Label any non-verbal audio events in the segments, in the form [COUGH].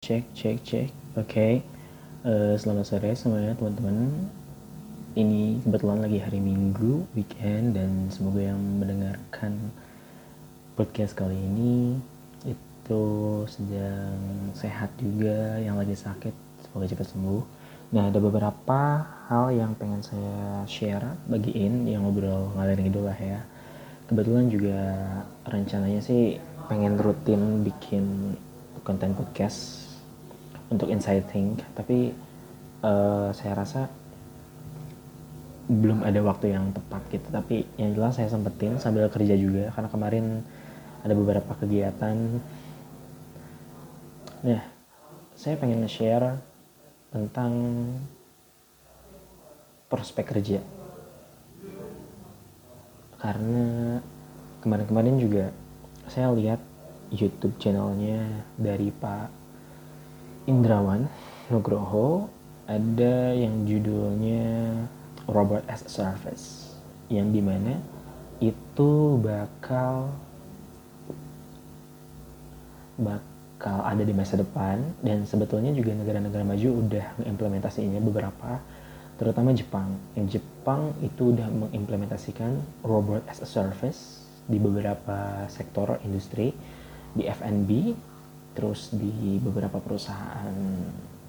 cek cek cek. Oke. Okay. uh, selamat sore semuanya teman-teman. Ini kebetulan lagi hari minggu weekend dan semoga yang mendengarkan podcast kali ini itu sedang sehat juga yang lagi sakit semoga cepat sembuh. Nah ada beberapa hal yang pengen saya share bagiin yang ngobrol ngalir gitu lah ya. Kebetulan juga rencananya sih pengen rutin bikin konten podcast untuk insighting tapi uh, saya rasa belum ada waktu yang tepat gitu. Tapi yang jelas saya sempetin sambil kerja juga karena kemarin ada beberapa kegiatan. Nah saya pengen share tentang prospek kerja. Karena kemarin-kemarin juga saya lihat YouTube channelnya dari Pak Indrawan Nugroho ada yang judulnya Robot as a Service yang di mana itu bakal bakal ada di masa depan dan sebetulnya juga negara-negara maju udah mengimplementasinya beberapa terutama Jepang. Yang Jepang itu udah mengimplementasikan robot as a service di beberapa sektor industri di F&B terus di beberapa perusahaan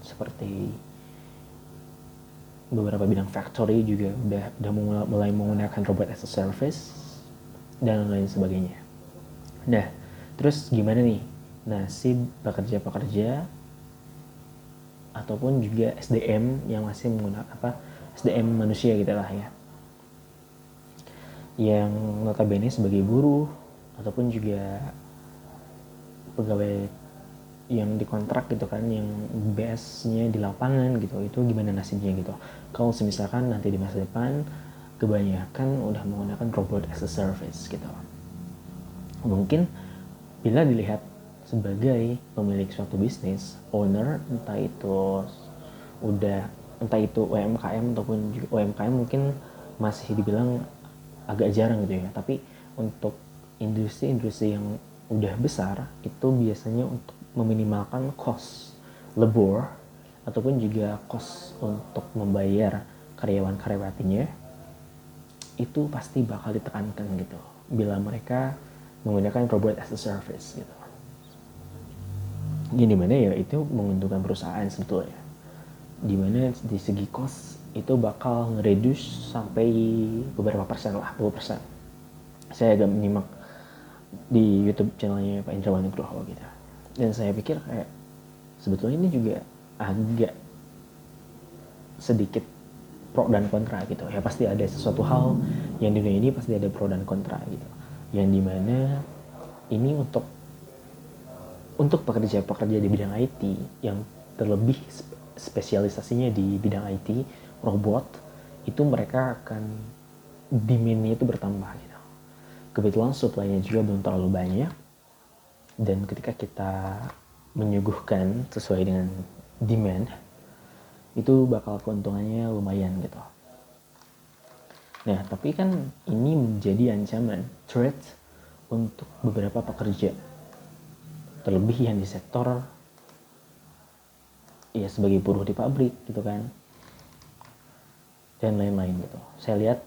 seperti beberapa bidang factory juga udah udah mulai menggunakan robot as a service dan lain sebagainya. Nah, terus gimana nih nasib pekerja-pekerja ataupun juga SDM yang masih menggunakan apa SDM manusia gitu lah ya yang notabene sebagai buruh ataupun juga pegawai yang dikontrak gitu kan yang base-nya di lapangan gitu itu gimana nasibnya gitu. Kalau misalkan nanti di masa depan kebanyakan udah menggunakan robot as a service gitu. Mungkin bila dilihat sebagai pemilik suatu bisnis owner entah itu udah entah itu UMKM ataupun UMKM mungkin masih dibilang agak jarang gitu ya. Tapi untuk industri-industri yang udah besar itu biasanya untuk meminimalkan cost lebur ataupun juga cost untuk membayar karyawan-karyawatinya itu pasti bakal ditekankan gitu bila mereka menggunakan robot as a service gitu. Gini mana ya itu menguntungkan perusahaan sebetulnya. Di mana di segi cost itu bakal ngereduce sampai beberapa persen lah, 20 persen. Saya agak menyimak di YouTube channelnya Pak Indrawan Nugroho gitu dan saya pikir kayak sebetulnya ini juga agak sedikit pro dan kontra gitu. Ya pasti ada sesuatu hal yang di dunia ini pasti ada pro dan kontra gitu. Yang di mana ini untuk untuk pekerja-pekerja di bidang IT yang terlebih spesialisasinya di bidang IT robot itu mereka akan demandnya itu bertambah gitu. Kebetulan supply-nya juga belum terlalu banyak dan ketika kita menyuguhkan sesuai dengan demand itu bakal keuntungannya lumayan gitu. Nah tapi kan ini menjadi ancaman threat untuk beberapa pekerja. Terlebih yang di sektor ya sebagai buruh di pabrik gitu kan. Dan lain-lain gitu. Saya lihat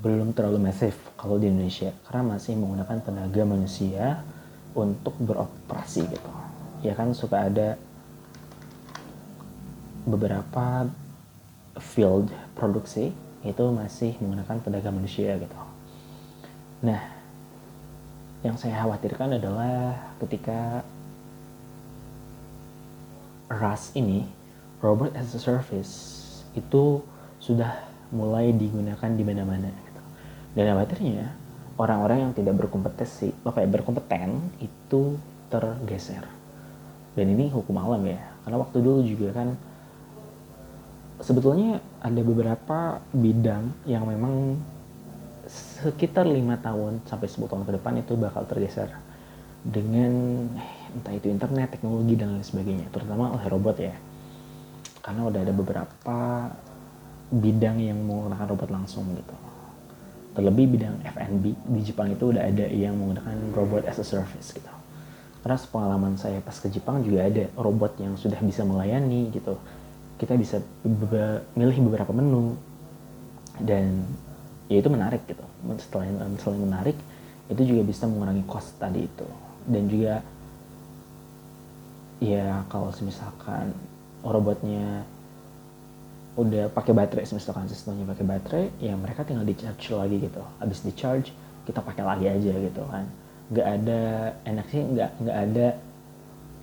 belum terlalu masif kalau di Indonesia karena masih menggunakan tenaga manusia untuk beroperasi gitu ya kan suka ada beberapa field produksi itu masih menggunakan tenaga manusia gitu nah yang saya khawatirkan adalah ketika RAS ini robot as a service itu sudah mulai digunakan di mana-mana gitu. dan khawatirnya orang-orang yang tidak berkompetensi, apa ya, berkompeten itu tergeser. Dan ini hukum alam ya. Karena waktu dulu juga kan sebetulnya ada beberapa bidang yang memang sekitar lima tahun sampai 10 tahun ke depan itu bakal tergeser dengan entah itu internet, teknologi dan lain sebagainya, terutama oleh robot ya. Karena udah ada beberapa bidang yang menggunakan robot langsung gitu terlebih bidang F&B di Jepang itu udah ada yang menggunakan robot as a service gitu. Karena pengalaman saya pas ke Jepang juga ada robot yang sudah bisa melayani gitu. Kita bisa be milih beberapa menu. Dan ya itu menarik gitu. Selain selain menarik itu juga bisa mengurangi cost tadi itu. Dan juga ya kalau misalkan robotnya udah pakai baterai misalkan sistemnya pakai baterai ya mereka tinggal di charge lagi gitu. Habis di charge kita pakai lagi aja gitu kan. Nggak ada enak sih nggak nggak ada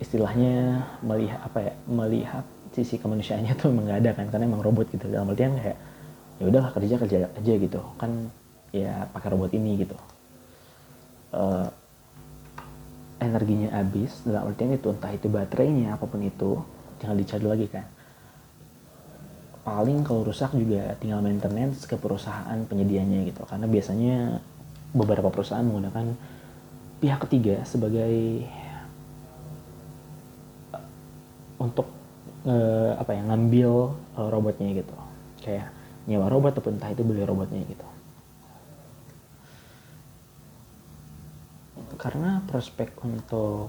istilahnya melihat apa ya melihat sisi kemanusiaannya tuh emang nggak ada kan. Karena emang robot gitu. Dalam artian kayak ya udahlah kerja kerja aja gitu. Kan ya pakai robot ini gitu. Uh, energinya habis dalam artian itu entah itu baterainya apa pun itu tinggal dicari lagi kan paling kalau rusak juga tinggal maintenance ke perusahaan penyedianya gitu. Karena biasanya beberapa perusahaan menggunakan pihak ketiga sebagai uh, untuk uh, apa ya ngambil uh, robotnya gitu. Kayak nyewa robot ataupun entah itu beli robotnya gitu. Karena prospek untuk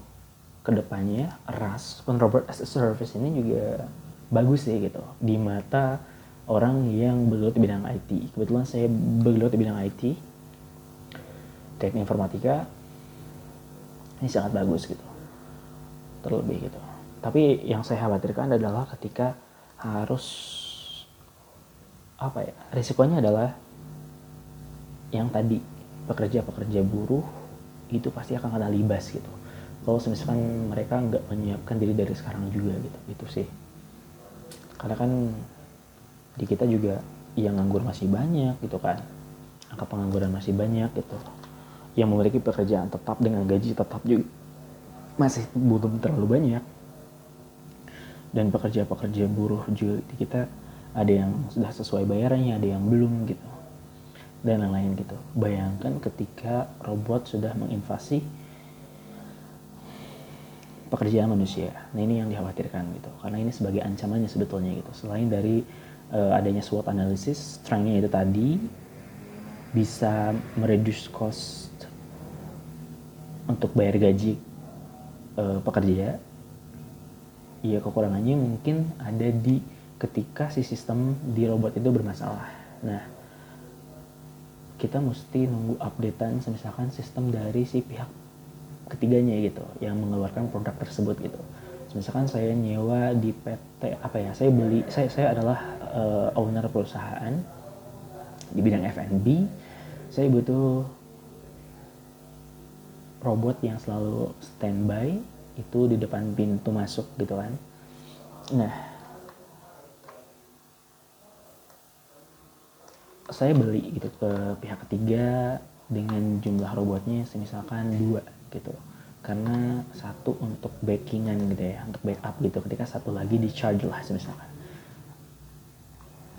ke depannya RAS on robot as a service ini juga bagus sih gitu. Di mata orang yang bergelut di bidang IT kebetulan saya bergelut di bidang IT teknik informatika ini sangat bagus gitu. Terlebih gitu. Tapi yang saya khawatirkan adalah ketika harus apa ya risikonya adalah yang tadi pekerja-pekerja buruh itu pasti akan kena libas gitu. Kalau misalkan mereka nggak menyiapkan diri dari sekarang juga gitu. Itu sih karena kan di kita juga yang nganggur masih banyak gitu kan. Angka pengangguran masih banyak gitu. Yang memiliki pekerjaan tetap dengan gaji tetap juga masih belum terlalu banyak. Dan pekerja-pekerja buruh juga di kita ada yang sudah sesuai bayarannya ada yang belum gitu. Dan lain-lain gitu. Bayangkan ketika robot sudah menginvasi pekerjaan manusia. Nah ini yang dikhawatirkan gitu. Karena ini sebagai ancamannya sebetulnya gitu. Selain dari uh, adanya SWOT analysis strengthnya itu tadi bisa mereduce cost untuk bayar gaji uh, pekerja ya kekurangannya mungkin ada di ketika si sistem di robot itu bermasalah. Nah kita mesti nunggu updatean misalkan sistem dari si pihak ketiganya gitu yang mengeluarkan produk tersebut gitu. Misalkan saya nyewa di PT apa ya saya beli saya saya adalah uh, owner perusahaan di bidang F&B saya butuh robot yang selalu standby itu di depan pintu masuk gitu kan. Nah saya beli gitu ke pihak ketiga dengan jumlah robotnya misalkan dua gitu. Karena satu untuk backingan gitu ya untuk backup gitu. Ketika satu lagi di charge lah misalkan.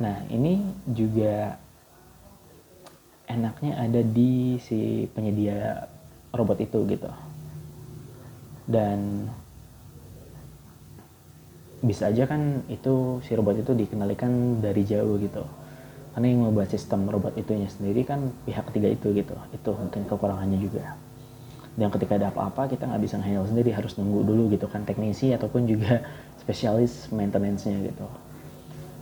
Nah ini juga enaknya ada di si penyedia robot itu gitu. Dan bisa aja kan itu si robot itu dikendalikan dari jauh gitu. Karena yang membuat sistem robot itunya sendiri kan pihak ketiga itu gitu. Itu mungkin kekurangannya juga dan ketika ada apa-apa kita nggak bisa handle sendiri harus nunggu dulu gitu kan teknisi ataupun juga spesialis maintenance-nya gitu.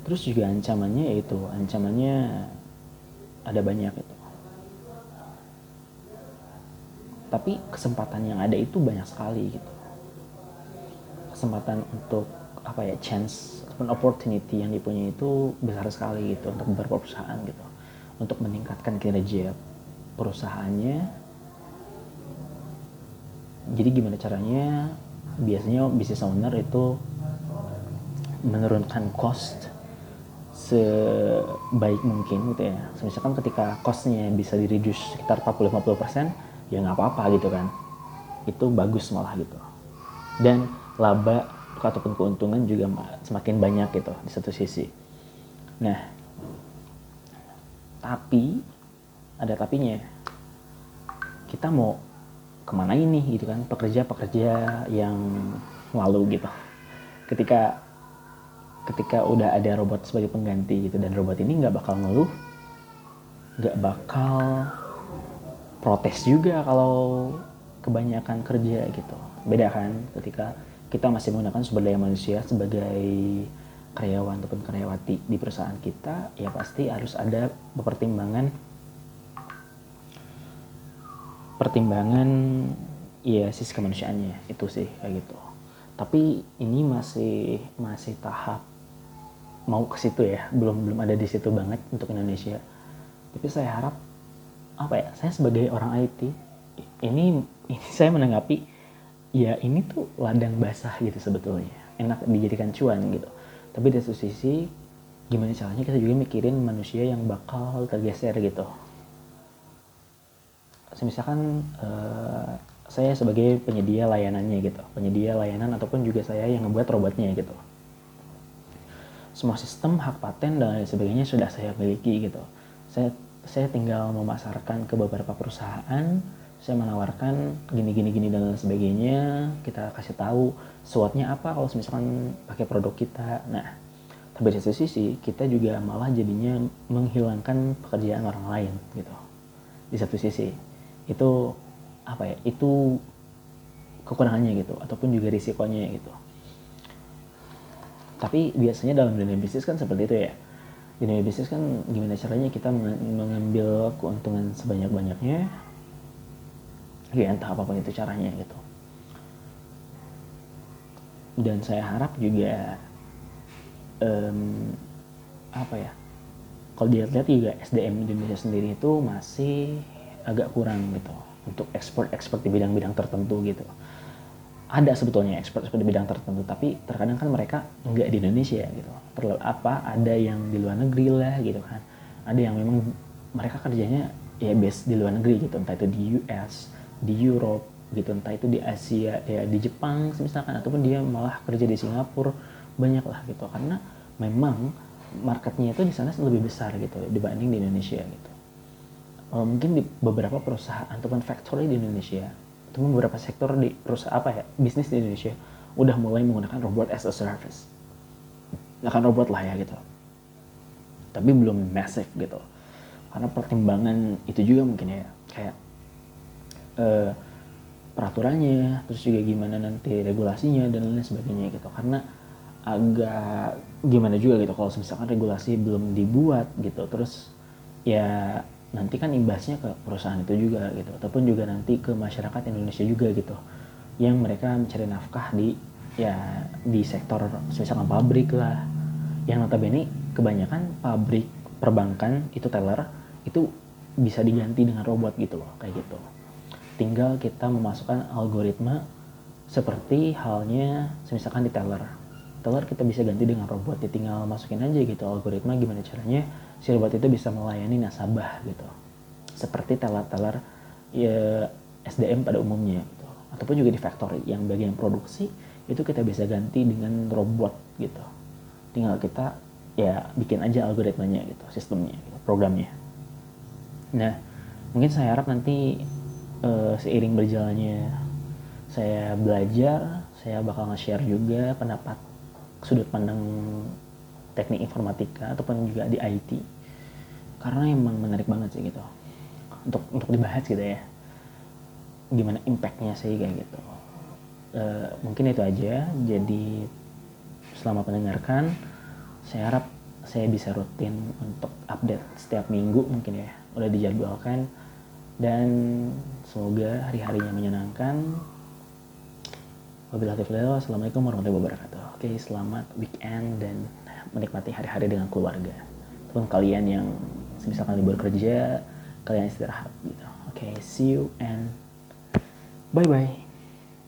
Terus juga ancamannya yaitu ancamannya ada banyak gitu. Tapi kesempatan yang ada itu banyak sekali gitu. Kesempatan untuk apa ya chance ataupun opportunity yang dipunyai itu besar sekali gitu untuk beberapa perusahaan gitu. Untuk meningkatkan kinerja perusahaannya jadi gimana caranya? Biasanya business owner itu menurunkan cost sebaik mungkin gitu ya. Misalkan ketika costnya bisa direduce sekitar 40-50% ya nggak apa-apa gitu kan. Itu bagus malah gitu. Dan laba ataupun keuntungan juga semakin banyak gitu di satu sisi. Nah tapi ada tapinya. Kita mau ke mana ini gitu kan pekerja-pekerja yang lalu gitu. Ketika ketika udah ada robot sebagai pengganti gitu dan robot ini nggak bakal ngeluh nggak bakal protes juga kalau kebanyakan kerja gitu. Beda kan ketika kita masih menggunakan sumber daya manusia sebagai karyawan ataupun karyawati di perusahaan kita ya pasti harus ada pertimbangan pertimbangan ya sisi kemanusiaannya. Itu sih kayak gitu. Tapi ini masih masih tahap mau ke situ ya. Belum belum ada di situ banget untuk Indonesia. Tapi saya harap apa ya saya sebagai orang IT ini ini [LAUGHS] saya menanggapi ya ini tuh ladang basah gitu sebetulnya. Enak dijadikan cuan gitu. Tapi di satu sisi gimana caranya kita juga mikirin manusia yang bakal tergeser gitu misalkan uh, saya sebagai penyedia layanannya gitu penyedia layanan ataupun juga saya yang ngebuat robotnya gitu. Semua sistem hak paten dan lain sebagainya sudah saya miliki gitu. Saya saya tinggal memasarkan ke beberapa perusahaan saya menawarkan gini gini gini dan lain sebagainya. Kita kasih tahu suatnya apa kalau misalkan pakai produk kita. Nah tapi di sisi kita juga malah jadinya menghilangkan pekerjaan orang lain gitu. Di satu sisi itu apa ya itu kekurangannya gitu ataupun juga risikonya gitu. Tapi biasanya dalam dunia bisnis kan seperti itu ya. Dunia bisnis kan gimana caranya kita mengambil keuntungan sebanyak-banyaknya. Ya entah apa pun itu caranya gitu. Dan saya harap juga um, apa ya kalau dilihat-lihat juga SDM Indonesia sendiri itu masih agak kurang gitu untuk ekspor ekspor di bidang-bidang tertentu gitu. Ada sebetulnya ekspor di bidang tertentu tapi terkadang kan mereka nggak di Indonesia gitu. Perlu apa ada yang di luar negeri lah gitu kan. Ada yang memang mereka kerjanya ya base di luar negeri gitu entah itu di US di Europe gitu entah itu di Asia ya di Jepang misalkan ataupun dia malah kerja di Singapura banyak lah gitu. Karena memang marketnya itu di sana lebih besar gitu dibanding di Indonesia gitu uh, mungkin di beberapa perusahaan ataupun factory di Indonesia ataupun beberapa sektor di perusahaan apa ya bisnis di Indonesia udah mulai menggunakan robot as a service. Akan robot lah ya gitu. Tapi belum massive gitu. Karena pertimbangan itu juga mungkin ya kayak uh, peraturannya terus juga gimana nanti regulasinya dan lain sebagainya gitu. Karena agak gimana juga gitu. Kalau misalkan regulasi belum dibuat gitu. Terus ya nanti kan imbasnya ke perusahaan itu juga gitu ataupun juga nanti ke masyarakat Indonesia juga gitu yang mereka mencari nafkah di ya di sektor misalkan pabrik lah. Yang notabene kebanyakan pabrik perbankan itu teller itu bisa diganti dengan robot gitu loh kayak gitu. Tinggal kita memasukkan algoritma seperti halnya misalkan di teller teller kita bisa ganti dengan robot ya tinggal masukin aja gitu. Algoritma gimana caranya si robot itu bisa melayani nasabah gitu. Seperti teller-teller ya, SDM pada umumnya gitu. ataupun juga di factory yang bagian produksi itu kita bisa ganti dengan robot gitu. Tinggal kita ya bikin aja algoritmanya gitu sistemnya gitu, programnya. Nah mungkin saya harap nanti uh, seiring berjalannya saya belajar saya bakal nge-share juga pendapat sudut pandang teknik informatika ataupun juga di IT karena emang menarik banget sih gitu. Untuk untuk dibahas gitu ya gimana impactnya sih kayak gitu. E, mungkin itu aja. Jadi selama mendengarkan. Saya harap saya bisa rutin untuk update setiap minggu mungkin ya. Udah dijadwalkan. Dan semoga hari-harinya menyenangkan. Wabillahi taufiq Assalamualaikum warahmatullahi wabarakatuh. Oke, selamat weekend dan menikmati hari-hari dengan keluarga. Ataupun kalian yang misalkan libur kerja, kalian istirahat gitu. Oke, see you and bye bye.